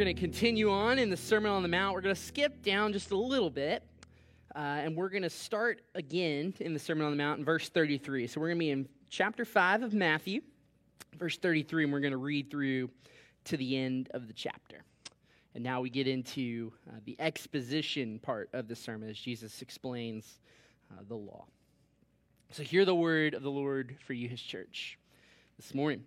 going to continue on in the Sermon on the Mount. We're going to skip down just a little bit, uh, and we're going to start again in the Sermon on the Mount in verse 33. So we're going to be in chapter 5 of Matthew, verse 33, and we're going to read through to the end of the chapter. And now we get into uh, the exposition part of the sermon as Jesus explains uh, the law. So hear the word of the Lord for you, his church, this morning.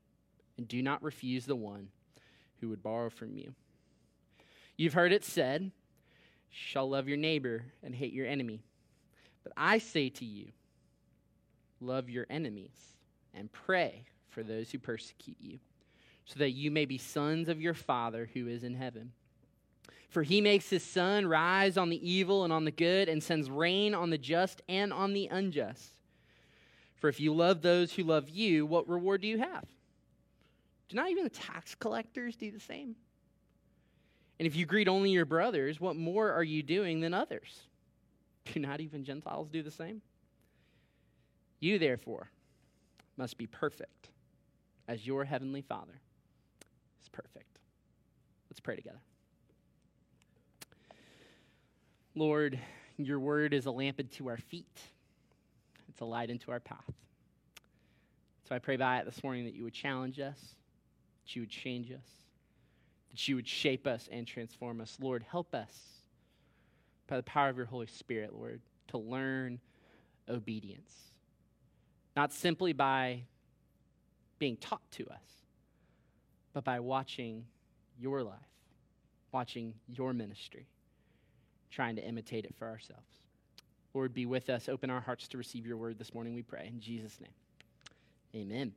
and do not refuse the one who would borrow from you. You've heard it said, shall love your neighbor and hate your enemy. But I say to you, love your enemies and pray for those who persecute you, so that you may be sons of your Father who is in heaven. For he makes his sun rise on the evil and on the good, and sends rain on the just and on the unjust. For if you love those who love you, what reward do you have? Do not even the tax collectors do the same? And if you greet only your brothers, what more are you doing than others? Do not even Gentiles do the same? You, therefore, must be perfect as your heavenly Father is perfect. Let's pray together. Lord, your word is a lamp unto our feet, it's a light into our path. So I pray by it this morning that you would challenge us, that you would change us, that you would shape us and transform us. Lord, help us by the power of your Holy Spirit, Lord, to learn obedience. Not simply by being taught to us, but by watching your life, watching your ministry, trying to imitate it for ourselves. Lord, be with us. Open our hearts to receive your word this morning, we pray. In Jesus' name, amen.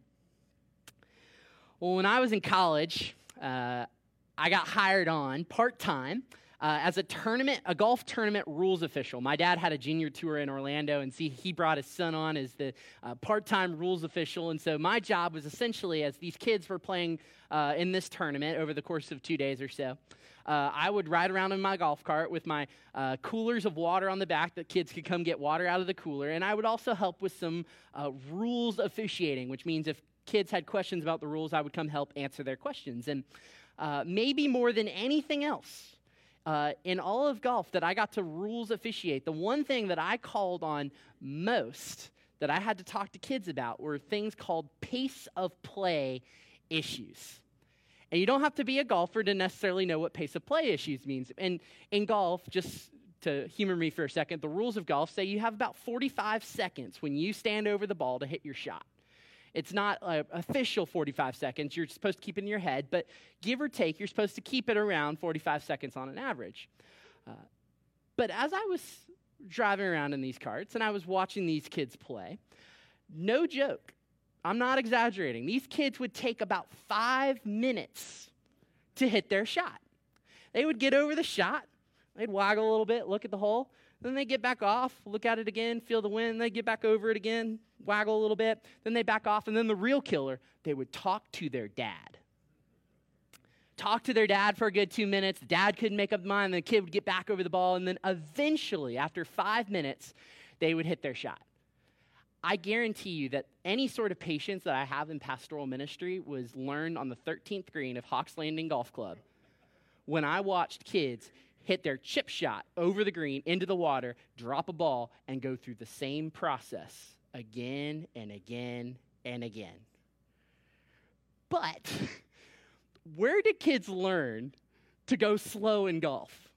Well, when I was in college, uh, I got hired on part time uh, as a tournament, a golf tournament rules official. My dad had a junior tour in Orlando, and see, he brought his son on as the uh, part-time rules official. And so my job was essentially, as these kids were playing uh, in this tournament over the course of two days or so, uh, I would ride around in my golf cart with my uh, coolers of water on the back that kids could come get water out of the cooler, and I would also help with some uh, rules officiating, which means if kids had questions about the rules, I would come help answer their questions. And maybe more than anything else uh, in all of golf that I got to rules officiate, the one thing that I called on most that I had to talk to kids about were things called pace of play issues. And you don't have to be a golfer to necessarily know what pace of play issues means. And in golf, just to humor me for a second, the rules of golf say you have about 45 seconds when you stand over the ball to hit your shot. It's not uh, official 45 seconds. You're supposed to keep it in your head, but give or take, you're supposed to keep it around 45 seconds on an average. Uh, but as I was driving around in these carts and I was watching these kids play, no joke, I'm not exaggerating. These kids would take about five minutes to hit their shot. They would get over the shot, they'd waggle a little bit, look at the hole, then they get back off, look at it again, feel the wind, they get back over it again, waggle a little bit, then they back off, and then the real killer, they would talk to their dad. Talk to their dad for a good two minutes. The dad couldn't make up his mind, the kid would get back over the ball, and then eventually, after five minutes, they would hit their shot. I guarantee you that any sort of patience that I have in pastoral ministry was learned on the 13th green of Hawks Landing Golf Club when I watched kids hit their chip shot over the green into the water, drop a ball, and go through the same process again and again and again. But where do kids learn to go slow in golf?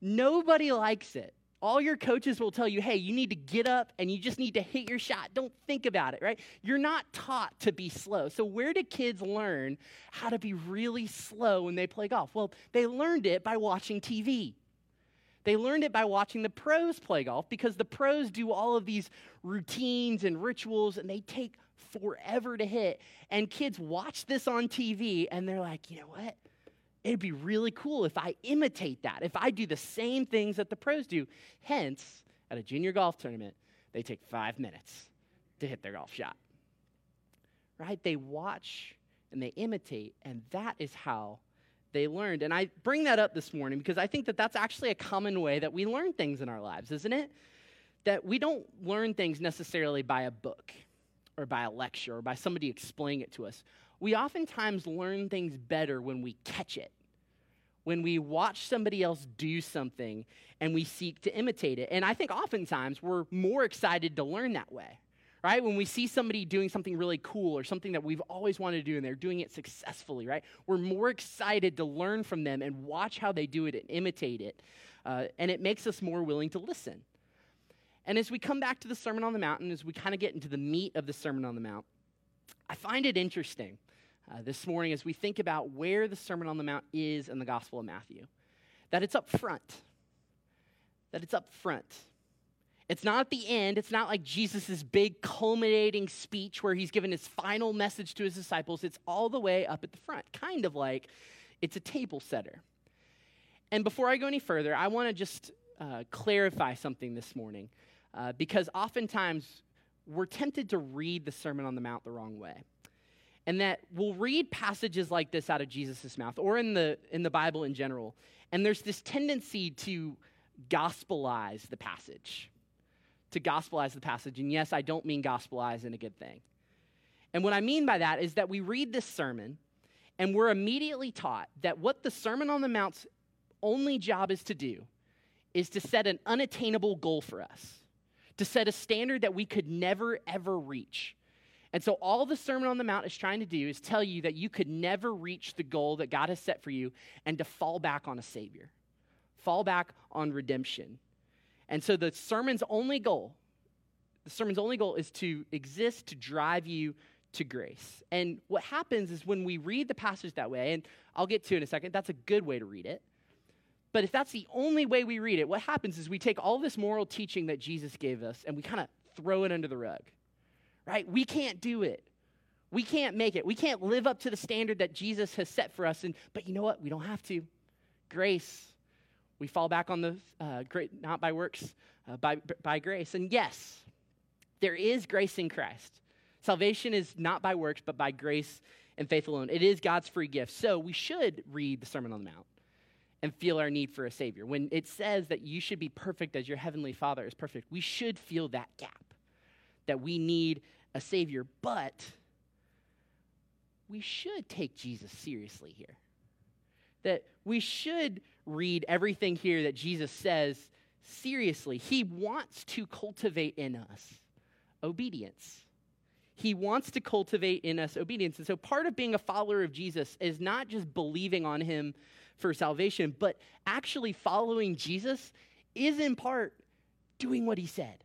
Nobody likes it. All your coaches will tell you, hey, you need to get up and you just need to hit your shot. Don't think about it, right? You're not taught to be slow. So, where do kids learn how to be really slow when they play golf? Well, they learned it by watching TV. They learned it by watching the pros play golf because the pros do all of these routines and rituals and they take forever to hit. And kids watch this on TV and they're like, you know what? It'd be really cool if I imitate that, if I do the same things that the pros do. Hence, at a junior golf tournament, they take five minutes to hit their golf shot. Right? They watch and they imitate, and that is how they learned. And I bring that up this morning because I think that that's actually a common way that we learn things in our lives, isn't it? That we don't learn things necessarily by a book or by a lecture or by somebody explaining it to us. We oftentimes learn things better when we catch it, when we watch somebody else do something and we seek to imitate it. And I think oftentimes we're more excited to learn that way right? When we see somebody doing something really cool or something that we've always wanted to do and they're doing it successfully, right? We're more excited to learn from them and watch how they do it and imitate it. Uh, and it makes us more willing to listen. And as we come back to the Sermon on the Mountain, as we kind of get into the meat of the Sermon on the Mount, I find it interesting uh, this morning as we think about where the Sermon on the Mount is in the Gospel of Matthew, that it's up front. That it's up front. It's not at the end. It's not like Jesus' big culminating speech where he's given his final message to his disciples. It's all the way up at the front, kind of like it's a table setter. And before I go any further, I want to just uh, clarify something this morning uh, because oftentimes we're tempted to read the Sermon on the Mount the wrong way. And that we'll read passages like this out of Jesus' mouth or in the, in the Bible in general. And there's this tendency to gospelize the passage to gospelize the passage. And yes, I don't mean gospelize in a good thing. And what I mean by that is that we read this sermon and we're immediately taught that what the Sermon on the Mount's only job is to do is to set an unattainable goal for us, to set a standard that we could never, ever reach. And so, all the Sermon on the Mount is trying to do is tell you that you could never reach the goal that God has set for you and to fall back on a Savior, fall back on redemption. And so the sermon's only goal, the sermon's only goal is to exist to drive you to grace. And what happens is when we read the passage that way, and I'll get to in a second, that's a good way to read it. But if that's the only way we read it, what happens is we take all this moral teaching that Jesus gave us and we kind of throw it under the rug. Right? We can't do it. We can't make it. We can't live up to the standard that Jesus has set for us. And but you know what? We don't have to. Grace we fall back on the uh, great, not by works, uh, by, by grace. And yes, there is grace in Christ. Salvation is not by works, but by grace and faith alone. It is God's free gift. So we should read the Sermon on the Mount and feel our need for a Savior. When it says that you should be perfect as your Heavenly Father is perfect, we should feel that gap, that we need a Savior. But we should take Jesus seriously here. That we should read everything here that Jesus says seriously. He wants to cultivate in us obedience. He wants to cultivate in us obedience. And so part of being a follower of Jesus is not just believing on him for salvation, but actually following Jesus is in part doing what he said.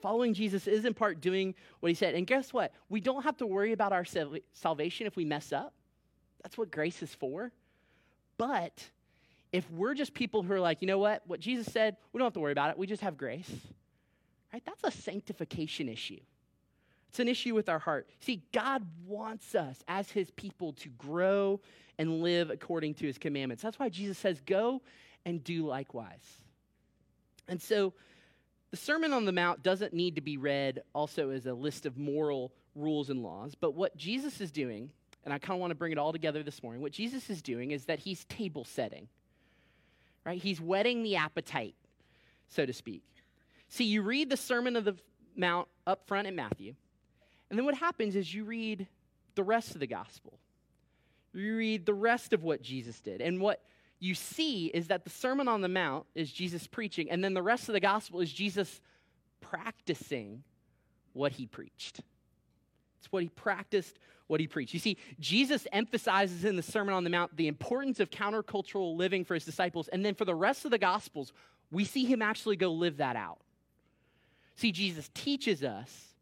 Following Jesus is in part doing what he said. And guess what? We don't have to worry about our salvation if we mess up. That's what grace is for. But if we're just people who are like, you know what, what Jesus said, we don't have to worry about it, we just have grace, right? That's a sanctification issue. It's an issue with our heart. See, God wants us as his people to grow and live according to his commandments. That's why Jesus says, go and do likewise. And so, the Sermon on the Mount doesn't need to be read also as a list of moral rules and laws, but what Jesus is doing, and I kind of want to bring it all together this morning, what Jesus is doing is that he's table setting right? He's whetting the appetite, so to speak. See, you read the Sermon of the Mount up front in Matthew, and then what happens is you read the rest of the gospel. You read the rest of what Jesus did. And what you see is that the Sermon on the Mount is Jesus preaching, and then the rest of the gospel is Jesus practicing what he preached. It's what he practiced, what he preached. You see, Jesus emphasizes in the Sermon on the Mount the importance of countercultural living for his disciples. And then for the rest of the Gospels, we see him actually go live that out. See, Jesus teaches us,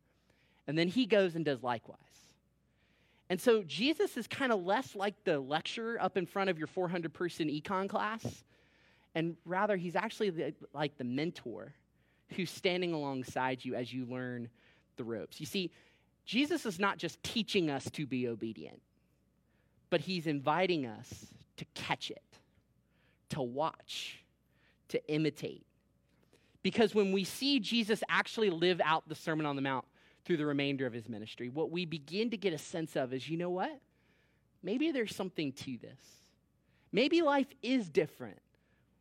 and then he goes and does likewise. And so Jesus is kind of less like the lecturer up in front of your 400 person econ class, and rather he's actually the, like the mentor who's standing alongside you as you learn the ropes. You see, Jesus is not just teaching us to be obedient, but he's inviting us to catch it, to watch, to imitate. Because when we see Jesus actually live out the Sermon on the Mount through the remainder of his ministry, what we begin to get a sense of is you know what? Maybe there's something to this. Maybe life is different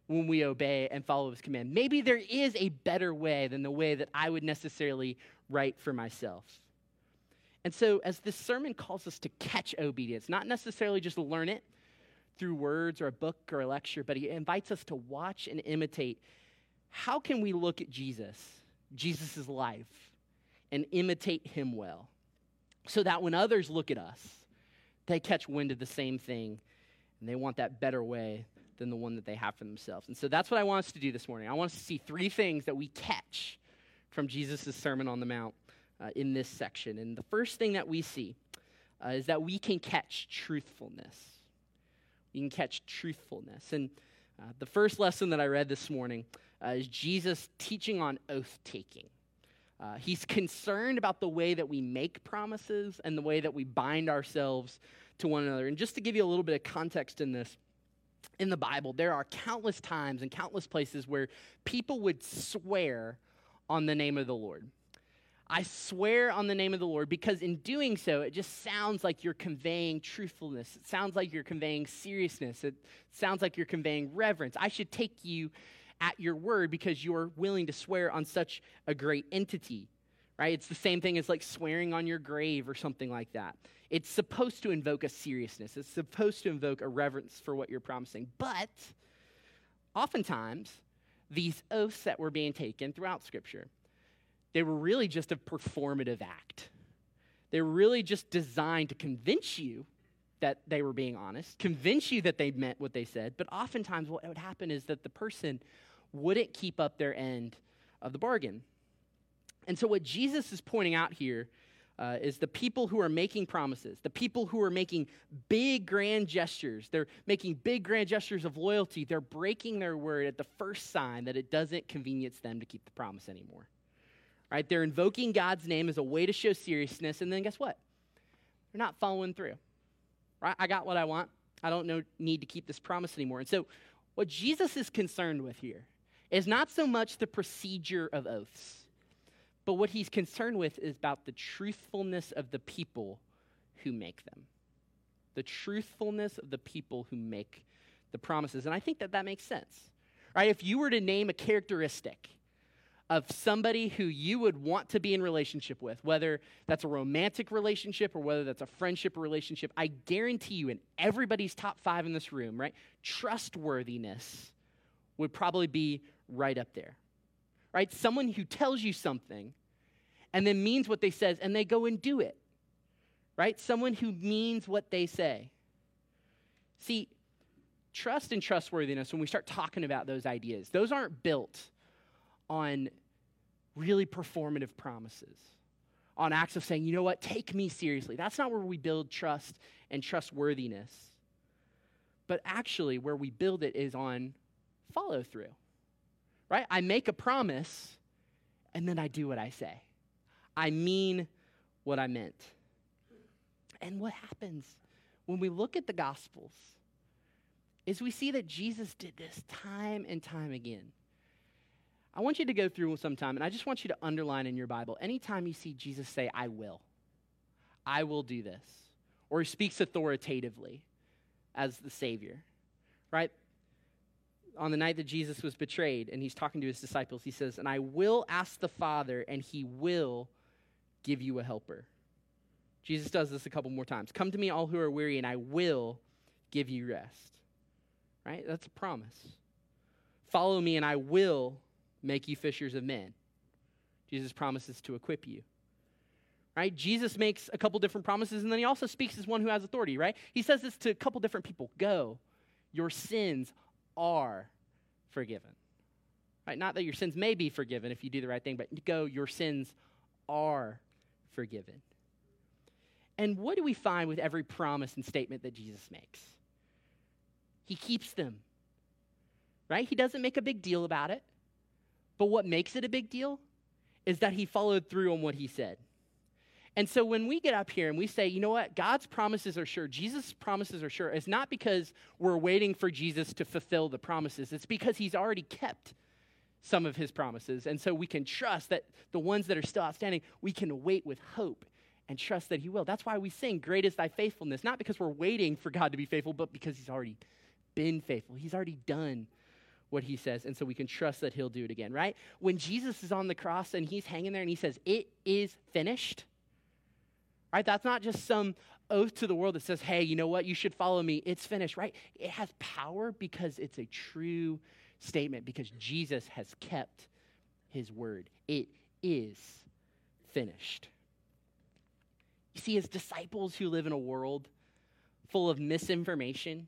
when we obey and follow his command. Maybe there is a better way than the way that I would necessarily write for myself. And so, as this sermon calls us to catch obedience, not necessarily just learn it through words or a book or a lecture, but he invites us to watch and imitate. How can we look at Jesus, Jesus' life, and imitate him well? So that when others look at us, they catch wind of the same thing and they want that better way than the one that they have for themselves. And so that's what I want us to do this morning. I want us to see three things that we catch from Jesus' Sermon on the Mount uh, in this section. And the first thing that we see uh, is that we can catch truthfulness. We can catch truthfulness. And uh, the first lesson that I read this morning uh, is Jesus teaching on oath taking. Uh, he's concerned about the way that we make promises and the way that we bind ourselves to one another. And just to give you a little bit of context in this, in the Bible, there are countless times and countless places where people would swear on the name of the Lord. I swear on the name of the Lord because in doing so, it just sounds like you're conveying truthfulness. It sounds like you're conveying seriousness. It sounds like you're conveying reverence. I should take you at your word because you're willing to swear on such a great entity, right? It's the same thing as like swearing on your grave or something like that. It's supposed to invoke a seriousness, it's supposed to invoke a reverence for what you're promising. But oftentimes, these oaths that were being taken throughout Scripture, they were really just a performative act. They were really just designed to convince you that they were being honest, convince you that they meant what they said, but oftentimes what would happen is that the person wouldn't keep up their end of the bargain. And so, what Jesus is pointing out here uh, is the people who are making promises, the people who are making big, grand gestures. They're making big, grand gestures of loyalty. They're breaking their word at the first sign that it doesn't convenience them to keep the promise anymore. Right? They're invoking God's name as a way to show seriousness, and then guess what? They're not following through. Right? I got what I want. I don't know, need to keep this promise anymore. And so, what Jesus is concerned with here is not so much the procedure of oaths but what he's concerned with is about the truthfulness of the people who make them. The truthfulness of the people who make the promises. And I think that that makes sense. Right? If you were to name a characteristic of somebody who you would want to be in relationship with, whether that's a romantic relationship or whether that's a friendship relationship, I guarantee you in everybody's top 5 in this room, right? Trustworthiness would probably be right up there right? Someone who tells you something and then means what they says and they go and do it, right? Someone who means what they say. See, trust and trustworthiness, when we start talking about those ideas, those aren't built on really performative promises, on acts of saying, you know what, take me seriously. That's not where we build trust and trustworthiness. But actually, where we build it is on follow through right? I make a promise and then I do what I say. I mean what I meant. And what happens when we look at the Gospels is we see that Jesus did this time and time again. I want you to go through sometime, and I just want you to underline in your Bible anytime you see Jesus say, I will, I will do this, or he speaks authoritatively as the Savior, right? On the night that Jesus was betrayed, and he's talking to his disciples, he says, And I will ask the Father, and he will give you a helper. Jesus does this a couple more times. Come to me, all who are weary, and I will give you rest. Right? That's a promise. Follow me, and I will make you fishers of men. Jesus promises to equip you. right? Jesus makes a couple different promises, and then he also speaks as one who has authority, right? He says this to a couple different people Go, your sins are forgiven. Right? Not that your sins may be forgiven if you do the right thing, but go, your sins are forgiven. And what do we find with every promise and statement that Jesus makes? He keeps them. Right? He doesn't make a big deal about it. But what makes it a big deal is that he followed through on what he said. And so when we get up here and we say, you know what, God's promises are sure, Jesus' promises are sure, it's not because we're waiting for Jesus to fulfill the promises, it's because he's already kept some of his promises. And so we can trust that the ones that are still outstanding, we can wait with hope and trust that he will. That's why we sing, Great is thy faithfulness, not because we're waiting for God to be faithful, but because he's already been faithful. He's already done what he says, and so we can trust that he'll do it again, right? When Jesus is on the cross and he's hanging there and he says, It is finished right? That's not just some oath to the world that says, hey, you know what? You should follow me. It's finished, right? It has power because it's a true statement, because Jesus has kept his word. It is finished. You see, as disciples who live in a world full of misinformation,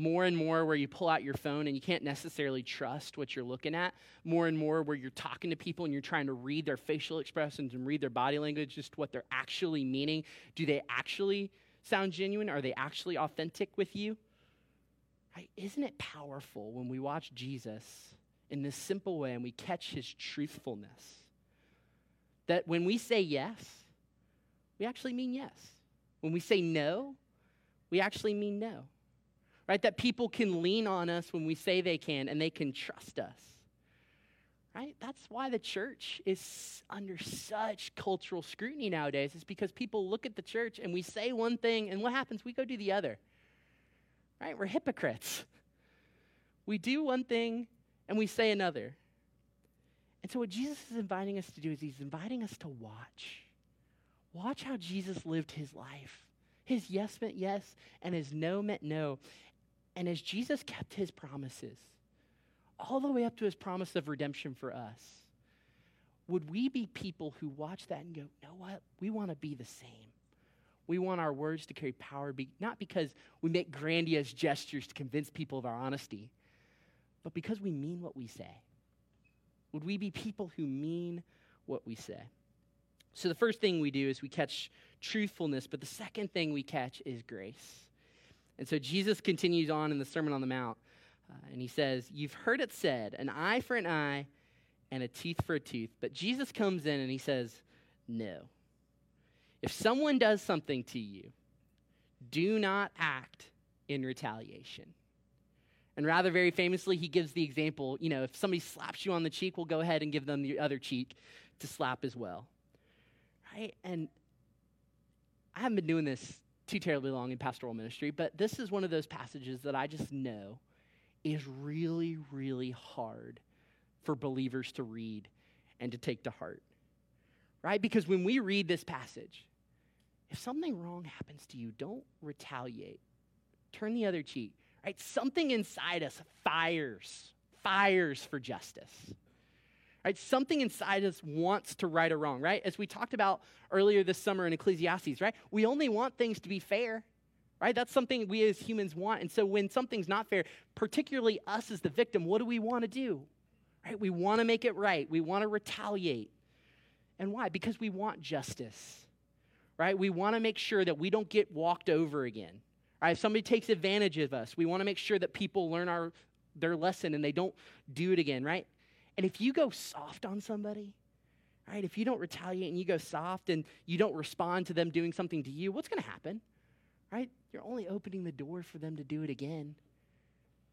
more and more where you pull out your phone and you can't necessarily trust what you're looking at, more and more where you're talking to people and you're trying to read their facial expressions and read their body language, just what they're actually meaning. Do they actually sound genuine? Are they actually authentic with you? Right? Isn't it powerful when we watch Jesus in this simple way and we catch his truthfulness? That when we say yes, we actually mean yes. When we say no, we actually mean no right? That people can lean on us when we say they can and they can trust us, right? That's why the church is under such cultural scrutiny nowadays, is because people look at the church and we say one thing and what happens? We go do the other, right? We're hypocrites. We do one thing and we say another. And so, what Jesus is inviting us to do is he's inviting us to watch. Watch how Jesus lived his life. His yes meant yes, and his no meant no. And as Jesus kept his promises, all the way up to his promise of redemption for us, would we be people who watch that and go, you know what? We want to be the same. We want our words to carry power, be, not because we make grandiose gestures to convince people of our honesty, but because we mean what we say. Would we be people who mean what we say? So the first thing we do is we catch truthfulness, but the second thing we catch is grace. And so Jesus continues on in the Sermon on the Mount, uh, and he says, You've heard it said, an eye for an eye and a tooth for a tooth. But Jesus comes in and he says, No. If someone does something to you, do not act in retaliation. And rather, very famously, he gives the example you know, if somebody slaps you on the cheek, we'll go ahead and give them the other cheek to slap as well. Right? And I haven't been doing this too terribly long in pastoral ministry, but this is one of those passages that I just know is really, really hard for believers to read and to take to heart. Right? Because when we read this passage, if something wrong happens to you, don't retaliate. Turn the other cheek. Right? Something inside us fires, fires for justice. Right? Something inside us wants to right a wrong, right? As we talked about earlier this summer in Ecclesiastes, right? We only want things to be fair, right? That's something we as humans want. And so when something's not fair, particularly us as the victim, what do we want to do? Right? We want to make it right. We want to retaliate. And why? Because we want justice. Right? We want to make sure that we don't get walked over again. Right? If somebody takes advantage of us, we want to make sure that people learn our their lesson and they don't do it again, right? And if you go soft on somebody, right, if you don't retaliate and you go soft and you don't respond to them doing something to you, what's going to happen? Right? You're only opening the door for them to do it again.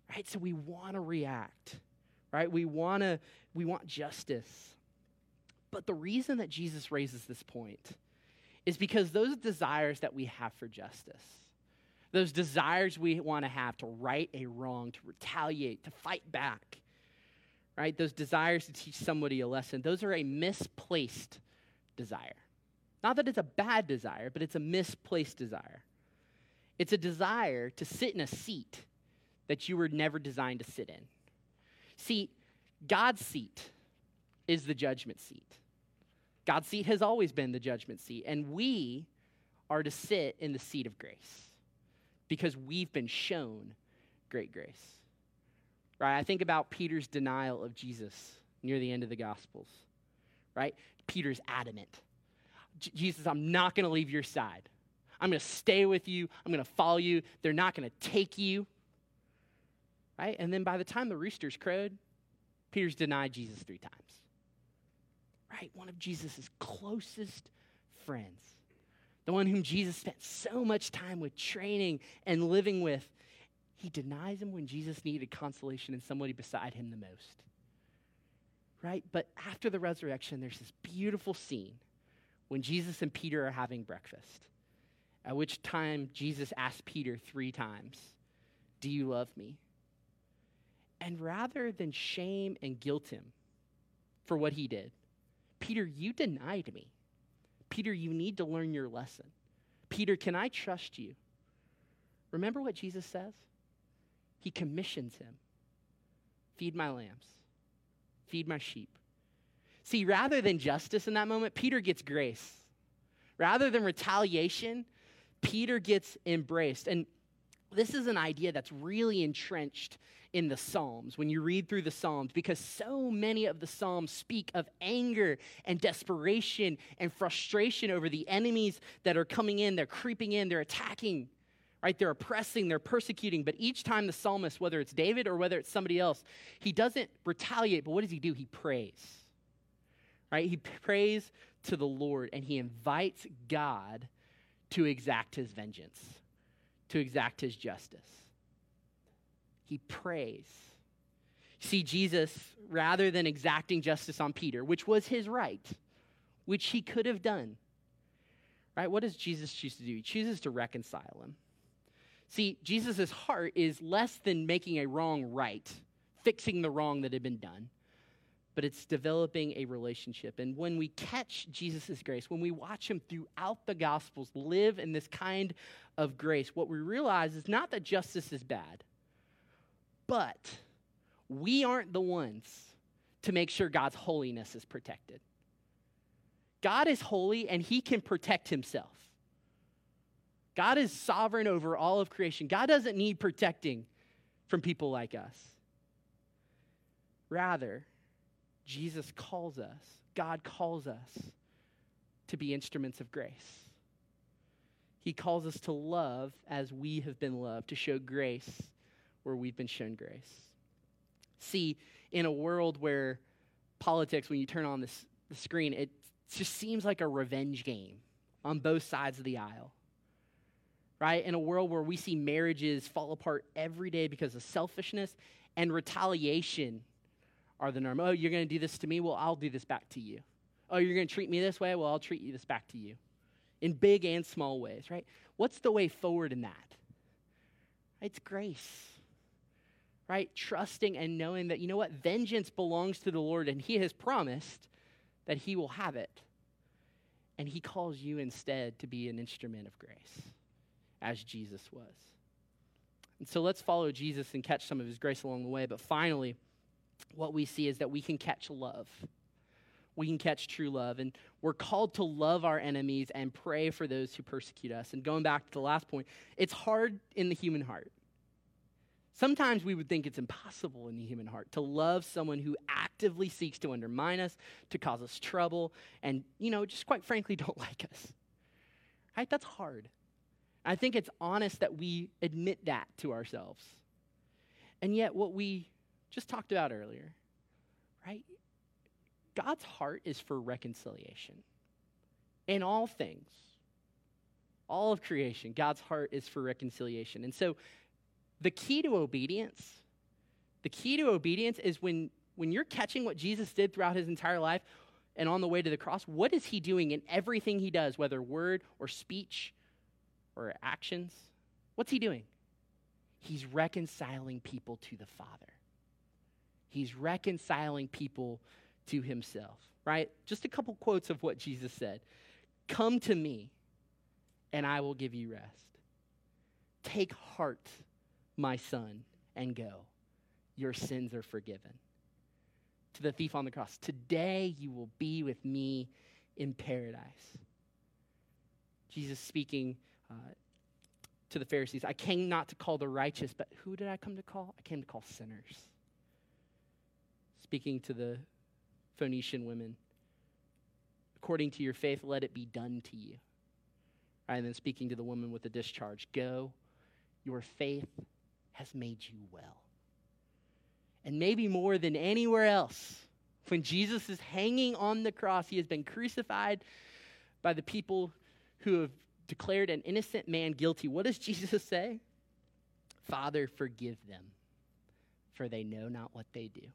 Right? So we want to react. Right? We want to we want justice. But the reason that Jesus raises this point is because those desires that we have for justice, those desires we want to have to right a wrong, to retaliate, to fight back, right? Those desires to teach somebody a lesson, those are a misplaced desire. Not that it's a bad desire, but it's a misplaced desire. It's a desire to sit in a seat that you were never designed to sit in. See, God's seat is the judgment seat. God's seat has always been the judgment seat, and we are to sit in the seat of grace because we've been shown great grace. Right? I think about Peter's denial of Jesus near the end of the Gospels. Right? Peter's adamant. Jesus, I'm not going to leave your side. I'm going to stay with you. I'm going to follow you. They're not going to take you. Right? And then by the time the roosters crowed, Peter's denied Jesus three times. Right? One of Jesus' closest friends. The one whom Jesus spent so much time with, training and living with. He denies him when Jesus needed consolation and somebody beside him the most. Right? But after the resurrection, there's this beautiful scene when Jesus and Peter are having breakfast. At which time Jesus asked Peter three times, Do you love me? And rather than shame and guilt him for what he did, Peter, you denied me. Peter, you need to learn your lesson. Peter, can I trust you? Remember what Jesus says? He commissions him feed my lambs, feed my sheep. See, rather than justice in that moment, Peter gets grace. Rather than retaliation, Peter gets embraced. And this is an idea that's really entrenched in the Psalms when you read through the Psalms because so many of the Psalms speak of anger and desperation and frustration over the enemies that are coming in, they're creeping in, they're attacking, right? They're oppressing, they're persecuting. But each time the psalmist, whether it's David or whether it's somebody else, he doesn't retaliate, but what does he do? He prays, right? He prays to the Lord and he invites God to exact his vengeance, to exact his justice. He prays. See, Jesus, rather than exacting justice on Peter, which was his right, which he could have done, right? What does Jesus choose to do? He chooses to reconcile him. See, Jesus' heart is less than making a wrong right, fixing the wrong that had been done but it's developing a relationship. And when we catch Jesus' grace, when we watch him throughout the Gospels live in this kind of grace, what we realize is not that justice is bad, but we aren't the ones to make sure God's holiness is protected. God is holy and he can protect himself. God is sovereign over all of creation. God doesn't need protecting from people like us. Rather, Jesus calls us, God calls us to be instruments of grace. He calls us to love as we have been loved, to show grace where we've been shown grace. See, in a world where politics, when you turn on this, the screen, it just seems like a revenge game on both sides of the aisle. Right? In a world where we see marriages fall apart every day because of selfishness and retaliation are the norm. Oh, you're going to do this to me? Well, I'll do this back to you. Oh, you're going to treat me this way? Well, I'll treat you this back to you. In big and small ways, right? What's the way forward in that? It's grace, right? Trusting and knowing that, you know what? Vengeance belongs to the Lord, and He has promised that He will have it. And He calls you instead to be an instrument of grace, as Jesus was. And so let's follow Jesus and catch some of His grace along the way. But finally, what we see is that we can catch love. We can catch true love. And we're called to love our enemies and pray for those who persecute us. And going back to the last point, it's hard in the human heart. Sometimes we would think it's impossible in the human heart to love someone who actively seeks to undermine us, to cause us trouble, and, you know, just quite frankly don't like us. Right? That's hard. I think it's honest that we admit that to ourselves. And yet, what we just talked about earlier, right? God's heart is for reconciliation in all things. All of creation, God's heart is for reconciliation. And so the key to obedience, the key to obedience is when, when you're catching what Jesus did throughout his entire life and on the way to the cross, what is he doing in everything he does, whether word or speech or actions? What's he doing? He's reconciling people to the Father. He's reconciling people to himself, right? Just a couple quotes of what Jesus said Come to me, and I will give you rest. Take heart, my son, and go. Your sins are forgiven. To the thief on the cross, today you will be with me in paradise. Jesus speaking uh, to the Pharisees I came not to call the righteous, but who did I come to call? I came to call sinners. Speaking to the Phoenician women, according to your faith, let it be done to you. And then speaking to the woman with the discharge, go, your faith has made you well. And maybe more than anywhere else, when Jesus is hanging on the cross, he has been crucified by the people who have declared an innocent man guilty. What does Jesus say? Father, forgive them, for they know not what they do.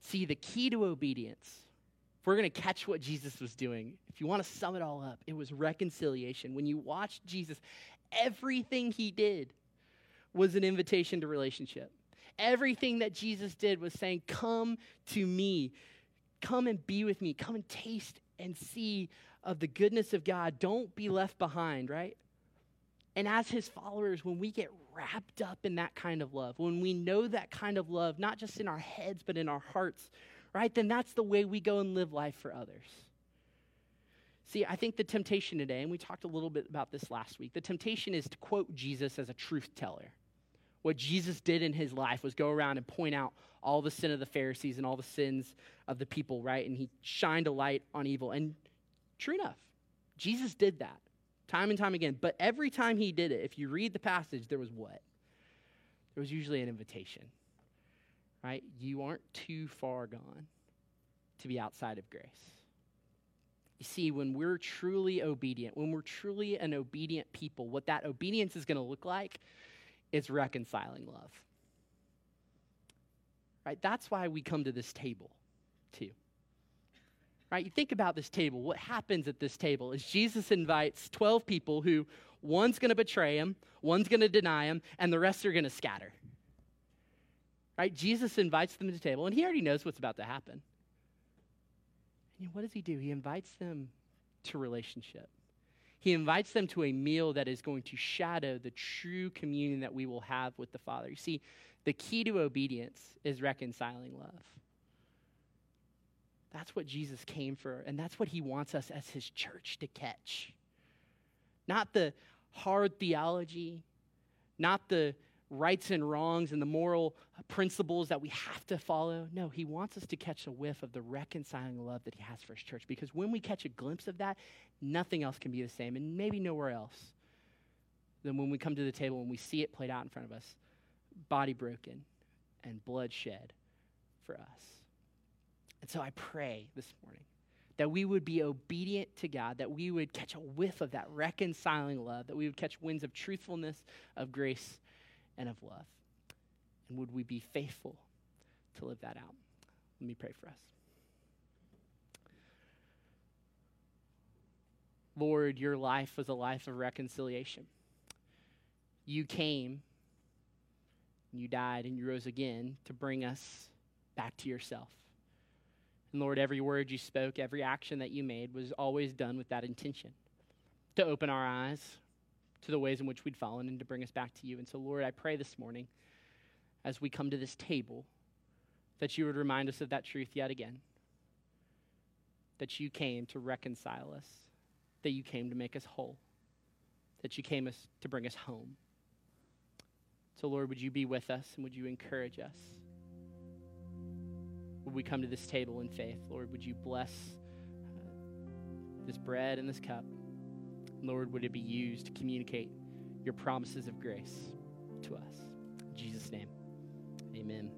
See, the key to obedience, if we're going to catch what Jesus was doing, if you want to sum it all up, it was reconciliation. When you watch Jesus, everything he did was an invitation to relationship. Everything that Jesus did was saying, Come to me, come and be with me, come and taste and see of the goodness of God. Don't be left behind, right? And as his followers, when we get wrapped up in that kind of love, when we know that kind of love, not just in our heads, but in our hearts, right, then that's the way we go and live life for others. See, I think the temptation today, and we talked a little bit about this last week, the temptation is to quote Jesus as a truth teller. What Jesus did in his life was go around and point out all the sin of the Pharisees and all the sins of the people, right? And he shined a light on evil. And true enough, Jesus did that time and time again. But every time he did it, if you read the passage, there was what? There was usually an invitation, right? You aren't too far gone to be outside of grace. You see, when we're truly obedient, when we're truly an obedient people, what that obedience is going to look like is reconciling love. Right? That's why we come to this table, too. Right? You think about this table. What happens at this table is Jesus invites 12 people who one's going to betray him, one's going to deny him, and the rest are going to scatter. Right? Jesus invites them to the table, and he already knows what's about to happen. And what does he do? He invites them to relationship. He invites them to a meal that is going to shadow the true communion that we will have with the Father. You see, the key to obedience is reconciling love. That's what Jesus came for, and that's what he wants us as his church to catch. Not the hard theology, not the rights and wrongs and the moral principles that we have to follow. No, he wants us to catch a whiff of the reconciling love that he has for his church. Because when we catch a glimpse of that, nothing else can be the same, and maybe nowhere else than when we come to the table and we see it played out in front of us body broken and blood shed for us. And so I pray this morning that we would be obedient to God, that we would catch a whiff of that reconciling love, that we would catch winds of truthfulness, of grace, and of love. And would we be faithful to live that out? Let me pray for us. Lord, your life was a life of reconciliation. You came, you died, and you rose again to bring us back to yourself. And Lord, every word you spoke, every action that you made was always done with that intention to open our eyes to the ways in which we'd fallen and to bring us back to you. And so, Lord, I pray this morning as we come to this table that you would remind us of that truth yet again. That you came to reconcile us, that you came to make us whole, that you came to bring us home. So, Lord, would you be with us and would you encourage us? Would we come to this table in faith? Lord, would you bless uh, this bread and this cup? Lord, would it be used to communicate your promises of grace to us? In Jesus' name, amen.